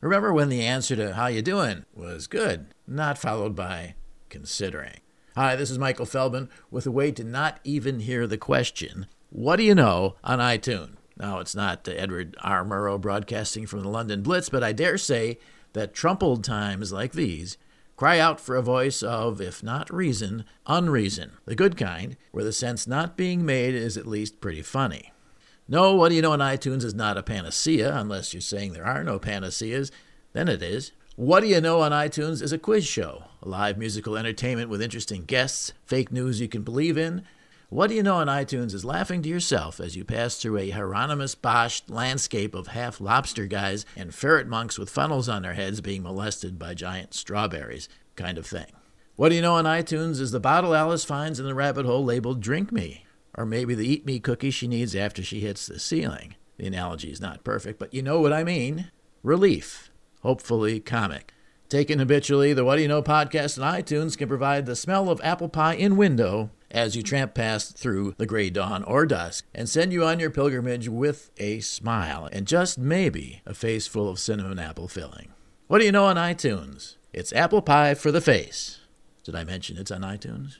Remember when the answer to how you doing was good, not followed by considering. Hi, this is Michael Feldman with a way to not even hear the question, Whad'ya Know on iTunes? Now, it's not Edward R. Murrow broadcasting from the London Blitz, but I dare say that troubled times like these cry out for a voice of, if not reason, unreason, the good kind, where the sense not being made is at least pretty funny. No, Whad'ya Know on iTunes is not a panacea, unless you're saying there are no panaceas, then it is. Whad'ya Know on iTunes is a quiz show, live musical entertainment with interesting guests, fake news you can believe in, Whad'ya Know on iTunes is laughing to yourself as you pass through a Hieronymus Bosch landscape of half lobster guys and ferret monks with funnels on their heads being molested by giant strawberries, kind of thing. Whad'ya Know on iTunes is the bottle Alice finds in the rabbit hole labeled Drink Me, or maybe the Eat Me cookie she needs after she hits the ceiling. The analogy is not perfect, but you know what I mean. Relief, hopefully comic. Taken habitually, the Whad'ya Know podcast on iTunes can provide the smell of apple pie in window as you tramp past through the gray dawn or dusk and send you on your pilgrimage with a smile and just maybe a face full of cinnamon apple filling. Whad'ya Know on iTunes? It's apple pie for the face. Did I mention it's on iTunes?